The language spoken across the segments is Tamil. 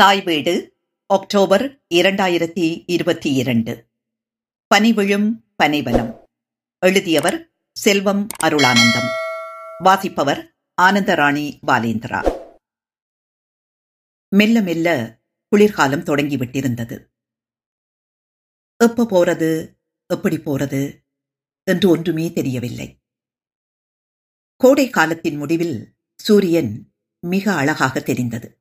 தாய் வீடு அக்டோபர் இரண்டாயிரத்தி இருபத்தி இரண்டு. பனிவிழும் பனைவனம் எழுதியவர் செல்வம் அருளானந்தம். வாசிப்பவர் ஆனந்தராணி பாலேந்திரா. மெல்ல மெல்ல குளிர்காலம் தொடங்கிவிட்டிருந்தது. எப்ப போறது எப்படி போறது என்று ஒன்றுமே தெரியவில்லை. கோடை காலத்தின் முடிவில் சூரியன் மிக அழகாக தெரிந்தது.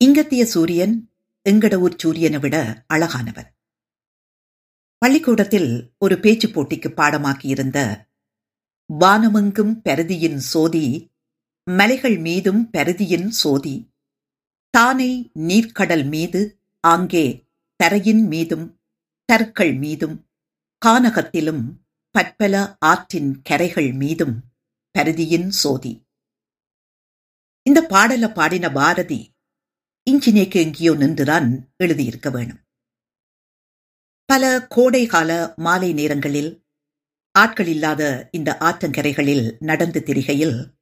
இங்கத்திய சூரியன் எங்கட ஊர் சூரியனை விட அழகானவர். பள்ளிக்கூடத்தில் ஒரு பேச்சு போட்டிக்கு பாடமாக்கியிருந்த வானமெங்கும் பரதியின் சோதி மலைகள் மீதும் பெருதியின் சோதி தானை நீர்க்கடல் மீது ஆங்கே தரையின் மீதும் தற்கள் மீதும் கானகத்திலும் பற்பல ஆற்றின் கரைகள் மீதும் பருதியின் சோதி. இந்த பாடல பாடின பாரதி இஞ்சினேக்கு எங்கேயோ நின்றுதான் எழுதியிருக்க வேணும். பல கோடை கால மாலை நேரங்களில் ஆட்கள் இல்லாத இந்த ஆற்றங்கரைகளில் நடந்து திரிகையில்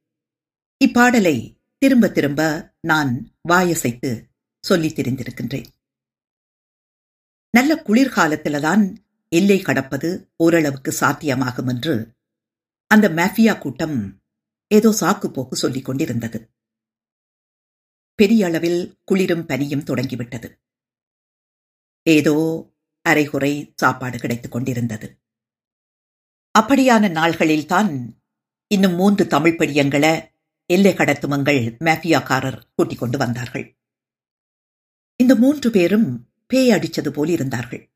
இப்பாடலை திரும்ப திரும்ப நான் வாயசைத்து சொல்லித் தெரிந்திருக்கின்றேன். நல்ல குளிர்காலத்தில்தான் எல்லை கடப்பது ஓரளவுக்கு சாத்தியமாகும் என்று அந்த மாஃபியா கூட்டம் ஏதோ சாக்கு போக்கு சொல்லிக் கொண்டிருந்தது. பெரிய அளவில் குளிரும் பனியும் தொடங்கிவிட்டது. ஏதோ அரைகுறை சாப்பாடு கிடைத்துக் கொண்டிருந்தது. அப்படியான நாள்களில்தான் இன்னும் மூன்று தமிழ் படியங்களை எல்லை கடத்துமங்கள் மேஃபியாக்காரர் கூட்டிக் கொண்டு வந்தார்கள். இந்த மூன்று பேரும் பேய் அடிச்சது போல் இருந்தார்கள்.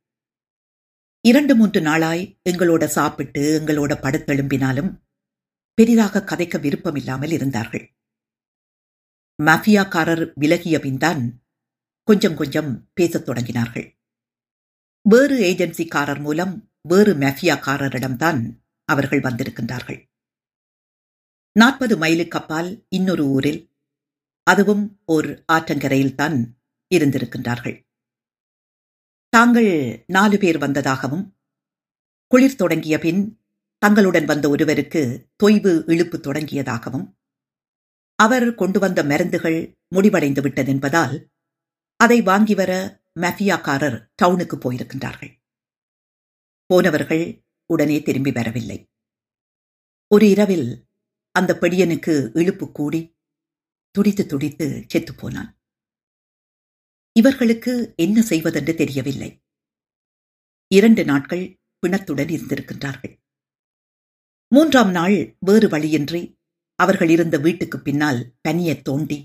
இரண்டு மூன்று நாளாய் எங்களோட சாப்பிட்டு எங்களோட படுத்தெழும்பினாலும் பெரிதாக கதைக்க விருப்பமில்லாமல் இருந்தார்கள். மாஃபியாக்காரர் விலகிய பின்தான் கொஞ்சம் கொஞ்சம் பேசத் தொடங்கினார்கள். வேறு ஏஜென்சிக்காரர் மூலம் வேறு மாஃபியாக்காரரிடம்தான் அவர்கள் வந்திருக்கின்றார்கள். நாற்பது மைலுக்கு அப்பால் இன்னொரு ஊரில் அதுவும் ஓர் ஆற்றங்கரையில்தான் இருந்திருக்கின்றார்கள். தாங்கள் நாலு பேர் வந்ததாகவும் குளிர் தொடங்கிய பின் தங்களுடன் வந்த ஒருவருக்கு தொய்வு இழுப்பு தொடங்கியதாகவும் அவர் கொண்டு வந்த மருந்துகள் முடிவடைந்து விட்டதென்பதால் அதை வாங்கி வர மஃபியாக்காரர் டவுனுக்கு போயிருக்கின்றார்கள். போனவர்கள் உடனே திரும்பி வரவில்லை. ஒரு இரவில் அந்த பெடியனுக்கு இழுப்பு கூடி துடித்து துடித்து செத்துப்போனான் இவர்களுக்கு என்ன செய்வதென்று தெரியவில்லை. இரண்டு நாட்கள் பிணத்துடன் இருந்திருக்கின்றார்கள். மூன்றாம் நாள் வேறு வழியின்றி அவர்கள் இருந்த வீட்டுக்கு பின்னால் பனியை தோண்டி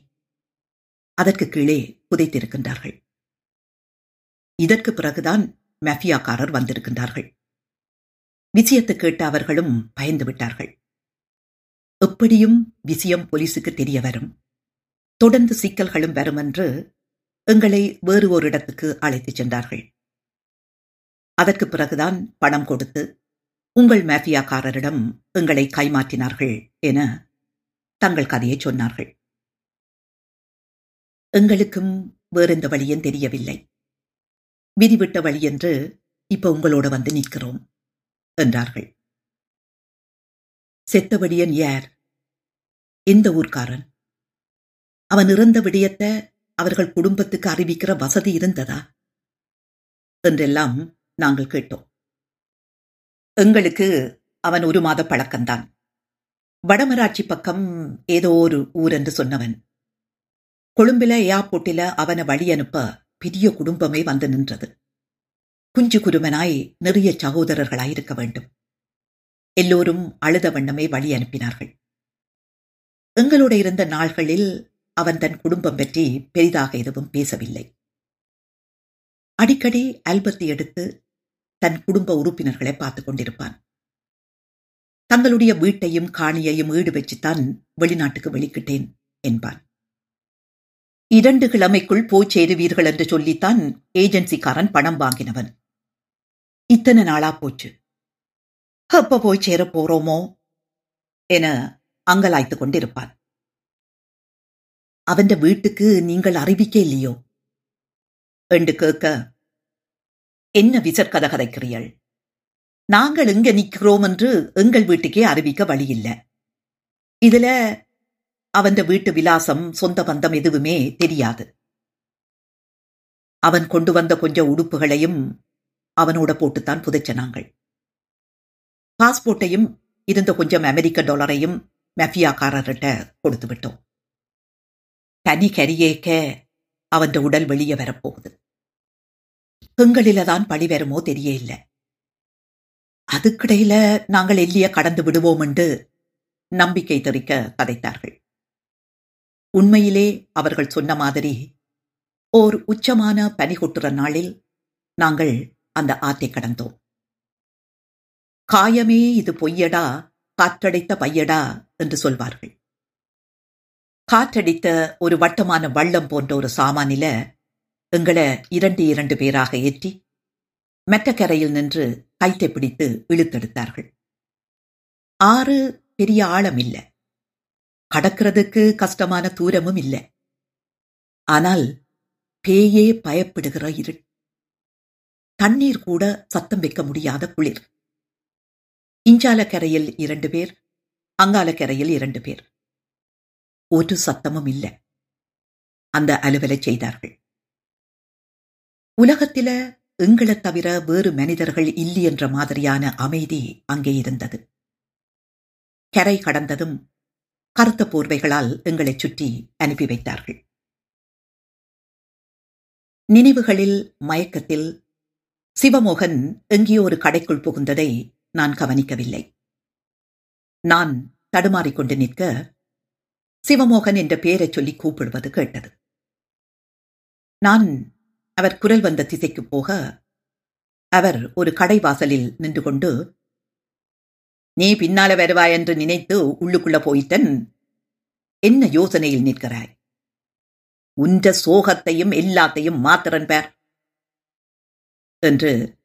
அதற்கு கீழே புதைத்திருக்கின்றார்கள். இதற்கு பிறகுதான் மஃபியாக்காரர் வந்திருக்கின்றார்கள். விஷயத்தை கேட்ட அவர்களும் பயந்து விட்டார்கள். எப்படியும் விஷயம் போலீசுக்கு தெரிய வரும். தொடர்ந்து சிக்கல்களும் வரும் என்று எங்களை வேறு ஒரு இடத்துக்கு அழைத்துச் சென்றார்கள். அதற்கு பிறகுதான் பணம் கொடுத்து உங்கள் மேஃபியாக்காரரிடம் எங்களை கைமாற்றினார்கள் என தங்கள் கதையை சொன்னார்கள். எங்களுக்கும் வேறெந்த வழியும் தெரியவில்லை. விதிவிட்ட வழி என்று இப்ப உங்களோட வந்து நிற்கிறோம் என்றார்கள். செத்தவடியன் யார்? எந்த ஊர்க்காரன். அவன் இறந்த விடயத்தை அவர்கள் குடும்பத்துக்கு அறிவிக்கிற வசதி இருந்ததா? என்றெல்லாம் நாங்கள் கேட்டோம். எங்களுக்கு அவன் ஒரு மாத பழக்கம்தான். வடமராட்சி பக்கம் ஏதோ ஒரு ஊர் என்று சொன்னவன். கொழும்பில ஏர்போர்ட்டில அவனை வழி அனுப்ப பெரிய குடும்பமே வந்து நின்றது. குஞ்சு குருமனாய் நிறைய சகோதரர்களாயிருக்க வேண்டும். எல்லோரும் அழுத வண்ணமே வழி அனுப்பினார்கள். எங்களோட இருந்த நாள்களில் அவன் தன் குடும்பம் பற்றி பெரிதாக எதுவும் பேசவில்லை. அடிக்கடி ஆல்பத்தை எடுத்து தன் குடும்ப உறுப்பினர்களை பார்த்துக் கொண்டிருப்பான். தங்களுடைய வீட்டையும் காணியையும் ஈடு வச்சுத்தான் வெளிநாட்டுக்கு வெளிக்கிட்டேன் என்பான். இரண்டு கிழமைக்குள் போய் சேருவீர்கள் என்று சொல்லித்தான் ஏஜென்சிக்காரன் பணம் வாங்கினவன். இத்தனை நாளா போச்சு. எப்ப போய் சேர போறோமோ? என அங்கலாய்த்து கொண்டிருப்பான். அவன் வீட்டுக்கு நீங்கள் அறிவிக்க இல்லையோ? என்று கேட்க என்ன விசற்கதை கதைக்கிறீள் நாங்கள் எங்க நிற்கிறோம் என்று எங்கள் வீட்டுக்கே அறிவிக்க வழியில்லை. இதுல அவன் வீட்டு விலாசம் சொந்த பந்தம் எதுவுமே தெரியாது. அவன் கொண்டு வந்த கொஞ்சம் உடுப்புகளையும் அவனோட போட்டுத்தான் புதைச்ச நாங்கள். பாஸ்போர்ட்டையும் இருந்த கொஞ்சம் அமெரிக்க டாலரையும் மெஃபியாக்காரர்கிட்ட கொடுத்து விட்டோம். தனி கரியேக்க அவன் உடல் வெளியே வரப்போகுது. எங்களில தான் பழி வருமோ தெரிய இல்லை அதுக்கிடையில நாங்கள் எல்லிய கடந்து விடுவோம் என்று நம்பிக்கை தெரிக்க கதைத்தார்கள். உண்மையிலே அவர்கள் சொன்ன மாதிரி ஓர் உச்சமான பனி கொட்டுற நாளில் நாங்கள் அந்த ஆத்தை கடந்தோம். காயமே இது பொய்யடா காற்றடைத்த பையடா என்று சொல்வார்கள். காற்றடித்த ஒரு வட்டமான வள்ளம் போன்ற ஒரு சாமானில எங்களை இரண்டு இரண்டு பேராக ஏற்றி மெட்ட கரையில் நின்று கயிற்றை பிடித்து இழுத்தெடுத்தார்கள். ஆறு பெரிய ஆழம் இல்லை. கடக்கிறதுக்கு கஷ்டமான தூரமும் இல்லை. ஆனால் பேயே பயப்படுகிற இருள். தண்ணீர் கூட சத்தம் வைக்க முடியாத குளிர். இஞ்சால கரையில் இரண்டு பேர் அங்கால கரையில் இரண்டு பேர். ஒரு சத்தமும் இல்லை. அந்த அலுவலை செய்தார்கள். உலகத்தில எங்களைத் தவிர வேறு மனிதர்கள் இல்லை என்ற மாதிரியான அமைதி அங்கே இருந்தது. கரை கடந்ததும் கருத்த போர்வைகளால் எங்களைச் சுற்றி அனுப்பி வைத்தார்கள். நினைவுகளில் மயக்கத்தில் சிவமோகன் எங்கே ஒரு கடைக்குள் புகுந்ததை நான் கவனிக்கவில்லை. நான் தடுமாறிக்கொண்டு நிற்க சிவமோகன் என்ற பெயரைச் சொல்லி கூப்பிடுவது கேட்டது. நான் அவர் குரல் வந்த திசைக்கு போக அவர் ஒரு கடை வாசலில் நின்று கொண்டு நீ பின்னால வருவாய் என்று நினைத்து உள்ளுக்குள்ள போயிட்டன். என்ன யோசனையில் நிற்கிறாய்? உன்ற சோகத்தையும் எல்லாத்தையும் மாத்திரன் பேர் என்று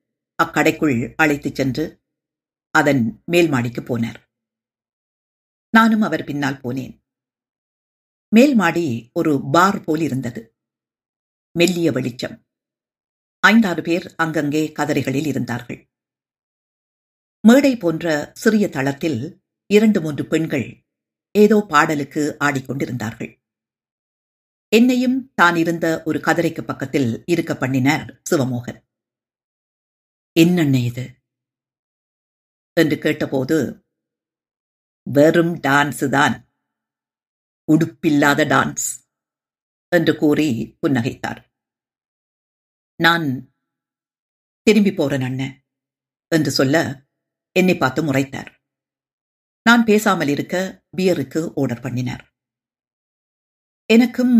அக்கடைக்குள் அழைத்துச் சென்று அதன் மேல் மாடிக்கு போனார். நானும் அவர் பின்னால் போனேன். மேல் மாடி ஒரு பார் போல் இருந்தது மெல்லிய வெளிச்சம். ஐந்தாறு பேர் அங்கங்கே கதறைகளில் இருந்தார்கள். மேடை போன்ற சிறிய தளத்தில் இரண்டு மூன்று பெண்கள் ஏதோ பாடலுக்கு ஆடிக்கொண்டிருந்தார்கள். என்னையும் தான் இருந்த ஒரு கதிரைக்கு பக்கத்தில் இருக்க பண்ணினார் சிவமோகன். என்னென்ன இது? என்று கேட்டபோது வெறும் டான்ஸு தான் உடுப்பில்லாத டான்ஸ். என்று கூறி புன்னகைத்தார். நான் திரும்பி போறேன் அண்ணன் என்று சொல்ல என்னை பார்த்து முறைத்தார். நான் பேசாமல் இருக்க பியருக்கு ஆர்டர் பண்ணினார். எனக்கும்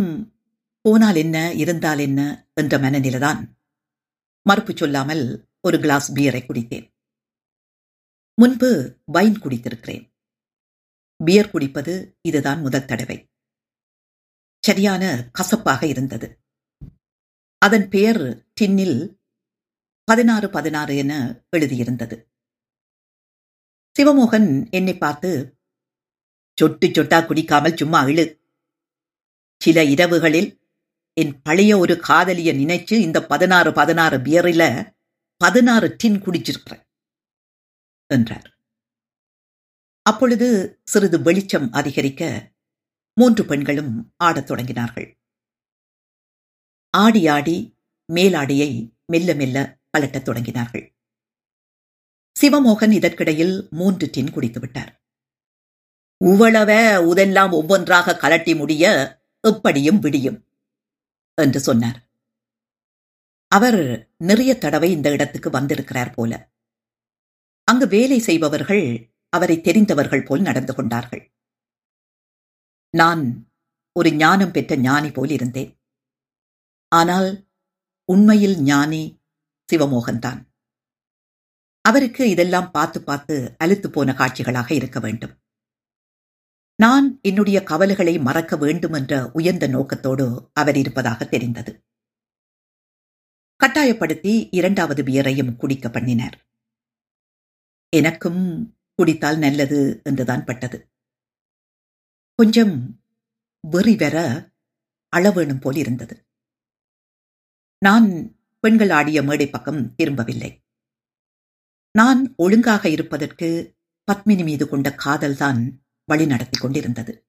போனால் என்ன இருந்தால் என்ன? என்ற மனநிலைதான் மறுப்பு சொல்லாமல் ஒரு கிளாஸ் பியரை குடித்தேன். முன்பு வைன் குடித்திருக்கிறேன். பியர் குடிப்பது இதுதான் முதல் தடவை. சரியான கசப்பாக இருந்தது. அதன் பெயர் டின்னில் பதினாறு பதினாறு என எழுதியிருந்தது. சிவமோகன் என்னை பார்த்து சொட்டு சொட்டா குடிக்காமல் சும்மா இழு. சில இரவுகளில் என் பழைய ஒரு காதலிய நினைச்சு இந்த பதினாறு பதினாறு பியரில பதினாறு டின் குடிச்சிருக்கிறேன் என்றார். அப்பொழுது சிறிது வெளிச்சம் அதிகரிக்க மூன்று பெண்களும் ஆடத் தொடங்கினார்கள். ஆடி ஆடி மேலாடியை மெல்ல மெல்ல கலட்டத் தொடங்கினார்கள். சிவமோகன் இதற்கிடையில் மூன்று டின் குடித்து விட்டார். உவளவ உதெல்லாம் ஒவ்வொன்றாக கலட்டி முடிய எப்படியும் விடியும் என்று சொன்னார். அவர் நிறைய தடவை இந்த இடத்துக்கு வந்திருக்கிறார் போல. அங்கு வேலை செய்பவர்கள் அவரை தெரிந்தவர்கள் போல் நடந்து கொண்டார்கள். நான் ஒரு ஞானம் பெற்ற ஞானி போல் இருந்தேன். ஆனால் உண்மையில் ஞானி சிவமோகன்தான். அவருக்கு இதெல்லாம் பார்த்து பார்த்து அழுத்து போன காட்சிகளாக இருக்க வேண்டும். நான் என்னுடைய கவலைகளை மறக்க வேண்டும் என்ற உயர்ந்த நோக்கத்தோடு அவர் இருப்பதாக தெரிந்தது. கட்டாயப்படுத்தி இரண்டாவது பியரையும் குடிக்க பண்ணினார். எனக்கும் குடித்தால் நல்லது என்றுதான் பட்டது. கொஞ்சம் வெறி வர அளவேணும் போல் இருந்தது. நான் பெண்கள் ஆடிய மேடை பக்கம் திரும்பவில்லை. நான் ஒழுங்காக இருப்பதற்கு பத்மினி மீது கொண்ட காதல்தான் வழி நடத்தி கொண்டிருந்தது.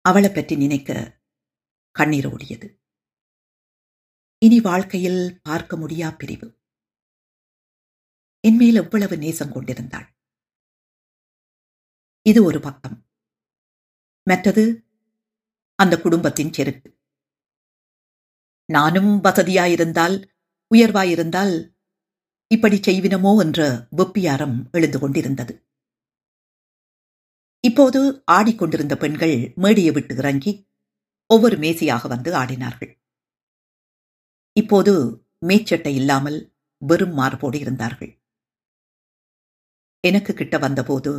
அவளை பற்றி நினைக்க கண்ணீர் ஓடியது. இனி வாழ்க்கையில் பார்க்க முடியா பிரிவு? என்மேல் எவ்வளவு நேசம் கொண்டிருந்தாள்? இது ஒரு பக்கம். மற்றது அந்த குடும்பத்தின் செருக்கு. நானும் வசதியாயிருந்தால் உயர்வாயிருந்தால் இப்படி செய்வினமோ என்ற வெப்பியாரம் எழுந்து கொண்டிருந்தது. இப்போது ஆடிக்கொண்டிருந்த பெண்கள் மேடையை விட்டு இறங்கி ஒவ்வொரு மேசையாக வந்து ஆடினார்கள். இப்போது மேச்சட்டை இல்லாமல் வெறும் மார்போடு இருந்தார்கள். எனக்கு கிட்ட வந்தபோது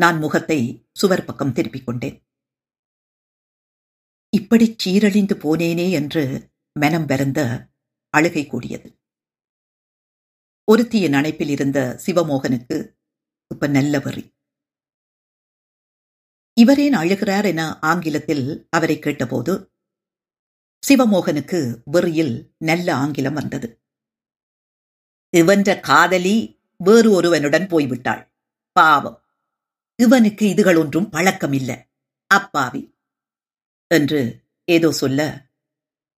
நான் முகத்தை சுவர் பக்கம் திருப்பிக் கொண்டேன். இப்படிச் சீரழிந்து போனேனே என்று மனம் வருந்த அழுகை கூடியது. ஒருத்திய நனைப்பில் இருந்த சிவமோகனுக்கு இப்ப நல்ல வெறி இவரேன் அழுகிறார் என ஆங்கிலத்தில் அவரை கேட்டபோது சிவமோகனுக்கு வெறியில் நல்ல ஆங்கிலம் வந்தது. இவன்ற காதலி வேறு ஒருவனுடன் போய்விட்டாள். பாவம். இவனுக்கு இதுகள் ஒன்றும் பழக்கமில்லை. அப்பாவி! என்று ஏதோ சொல்ல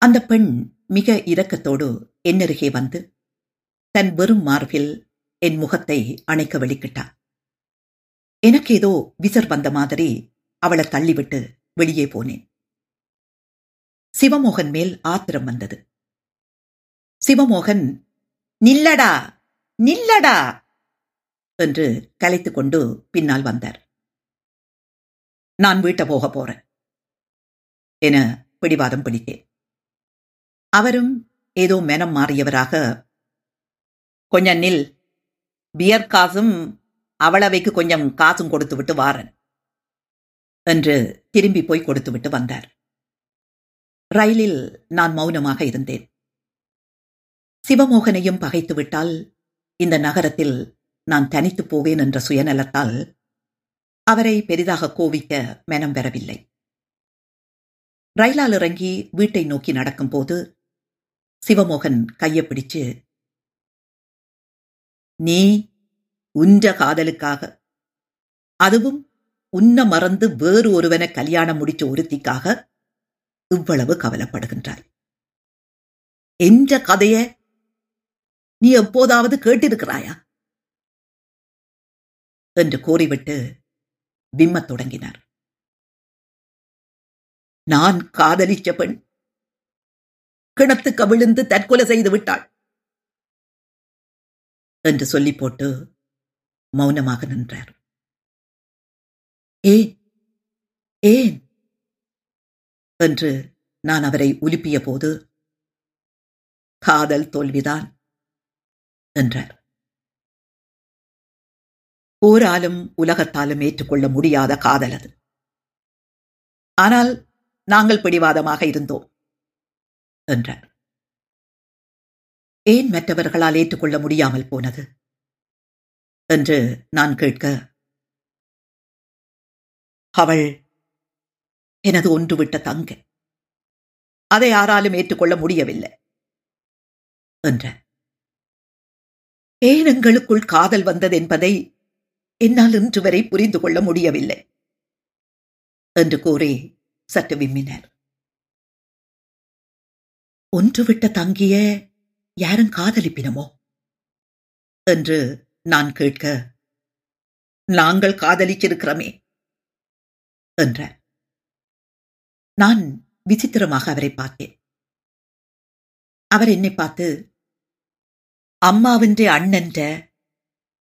அந்த பெண் மிக இரக்கத்தோடு என்னருகே வந்து தன் வெறும் மார்பில் என் முகத்தை அணைக்க வெளிக்கிட்டாள் எனக்கு ஏதோ விசர் வந்த மாதிரி அவளை தள்ளிவிட்டு வெளியே போனேன். சிவமோகன் மேல் ஆத்திரம் வந்தது. சிவமோகன் நில்லடா! நில்லடா! என்று கலைத்துக்கொண்டு பின்னால் வந்தார். நான் வீட்டை போக போறேன் என பிடிவாதம் பிடித்தேன். அவரும் ஏதோ மெனம் மாறியவராக கொஞ்சம் நில். பியர் காசும் அவளவைக்கு கொஞ்சம் காசும் கொடுத்து விட்டு வாரன் என்று திரும்பி போய் கொடுத்து விட்டு வந்தார். ரயிலில் நான் மௌனமாக இருந்தேன். சிவமோகனையும் பகைத்து விட்டால் இந்த நகரத்தில் நான் தனித்துப் போவேன் என்ற சுயநலத்தால் அவரை பெரிதாக கோவிக்க மனம் பெறவில்லை ரயிலால் இறங்கி வீட்டை நோக்கி நடக்கும்போது சிவமோகன் கையை பிடிச்சு நீ உன்ற காதலுக்காக அதுவும் உன்ன மறந்து வேறு ஒருவனை கல்யாணம் முடிச்ச ஒருத்திக்காக இவ்வளவு கவலைப்படுகின்றாய். என்ற கதைய நீ எப்போதாவது கேட்டிருக்கிறாயா? என்று கூறிவிட்டு விம்மத் தொடங்கினார். நான் காதலிச்ச பெண் கிணத்துக்கு விழுந்து தற்கொலை செய்து விட்டாள் என்று சொல்லி போட்டு மௌனமாக நின்றார். ஏன் ஏன்? என்று நான் அவரை உலுப்பிய போது காதல் தோல்விதான் என்றார். ஓராலும் உலகத்தாலும் ஏற்றுக்கொள்ள முடியாத காதல் அது. ஆனால் நாங்கள் பிடிவாதமாக இருந்தோம் என்றார். ஏன் மற்றவர்களால் ஏற்றுக்கொள்ள முடியாமல் போனது? என்று நான் கேட்க அவள் எனது ஒன்றுவிட்ட தங்க அதை யாராலும் ஏற்றுக்கொள்ள முடியவில்லை என்ற ஏன் எங்களுக்குள் காதல் வந்தது என்பதை என்னால் இன்று வரை புரிந்து கொள்ள முடியவில்லை என்று கூறி சற்று விம்மினர். ஒன்றுவிட்ட தங்கிய யாரும் காதலிப்பினமோ? என்று நான் கேட்க நாங்கள் காதலிச்சிருக்கிறோமே என்றார். நான் விசித்திரமாக அவரை பார்த்தேன். அவர் என்னை பார்த்து அம்மாவின்ற அண்ணன்ற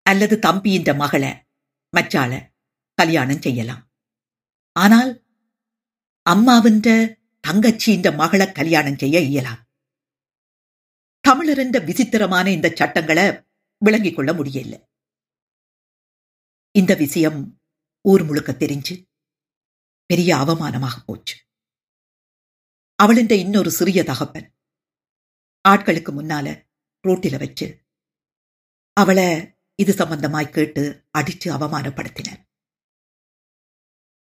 அல்லது தம்பியின்ற மகளை மச்சாள கல்யாணம் செய்யலாம். ஆனால் அம்மாவின்ற தங்கச்சின்ற மகளை கல்யாணம் செய்ய இயலாம். தமிழர் என்ற விசித்திரமான இந்த சட்டங்களை விளங்கிக் கொள்ள முடியல. இந்த விஷயம் ஊர் முழுக்க தெரிஞ்சு பெரிய அவமானமாக போச்சு. அவளின்ற இன்னொரு சிறிய தகப்பன் ஆட்களுக்கு முன்னால ரோட்டில வச்சு அவளை இது சம்பந்தமாய் கேட்டு அடித்து அவமானப்படுத்தினர்.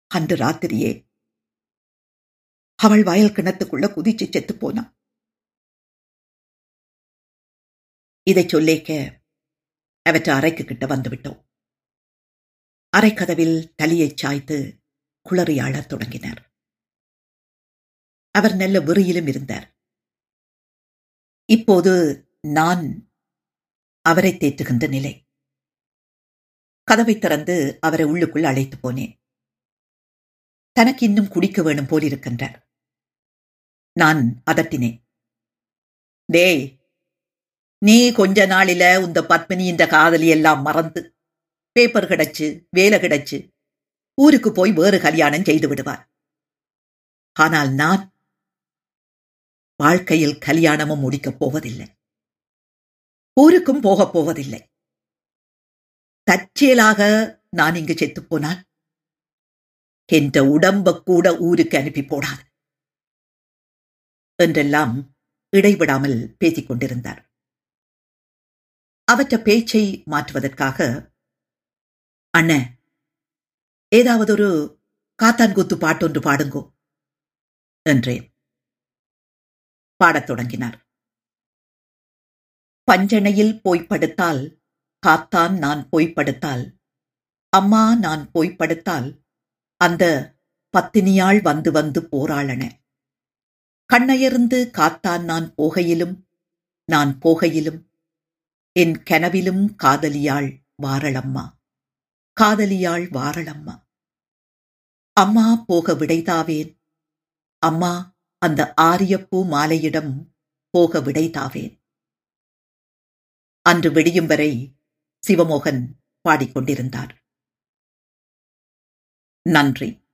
அன்று ராத்திரியே அவள் வயல் கிணத்துக்குள்ள குதிச்சு செத்து போனான். இதை சொல்லேக்க அவற்றை அறைக்கு கிட்ட வந்துவிட்டோம். அரைக்கதவில் தலையைச் சாய்த்து குளறியாழத் தொடங்கினார். அவர் நல்ல வெறியிலும் இருந்தார். இப்போது நான் அவரை தேற்றுகின்ற நிலை. கதவை திறந்து அவரை உள்ளுக்குள் அழைத்து போனேன். தனக்கு இன்னும் குடிக்க வேணும் போலிருக்கின்றார் நான் அதட்டினேன். டேய் நீ கொஞ்ச நாளில உந்த பத்மினி இந்த காதலி எல்லாம் மறந்து பேப்பர் கிடைச்சு வேலை கிடைச்சு ஊருக்கு போய் வேறு கல்யாணம் செய்து விடுவார். ஆனால் நான் வாழ்க்கையில் கல்யாணமும் முடிக்கப் போவதில்லை. ஊருக்கும் போகப் போவதில்லை. தற்செயலாக நான் இங்கு செத்துப்போனால்? என்ற உடம்ப கூட ஊருக்கு அனுப்பி போடாது. என்றெல்லாம் இடைவிடாமல் பேசிக் கொண்டிருந்தார். அவற்ற பேச்சை மாற்றுவதற்காக அண்ண ஏதாவது ஒரு காத்தான்கூத்து பாட்டொன்று பாடுங்கோ என்றேன். பாடத் தொடங்கினார். பஞ்சனையில் போய் படுத்தால் காத்தான் நான் போய் படுத்தால் அம்மா நான் போய் படுத்தால் அந்த பத்தினியாள் வந்து வந்து போராளன. கண்ணயர்ந்து காத்தான் நான் போகையிலும் நான் போகையிலும் என் கனவிலும் காதலியாள் வாரளம்மா. காதலியாள் வாரளம்மா. அம்மா போக விடைதாவேன். அம்மா அந்த ஆரியப்பூ மாலையிடம் போக விடைதாவேன். அன்று விடியும் வரை சிவமோகன் பாடிக்கொண்டிருந்தார். நன்றி.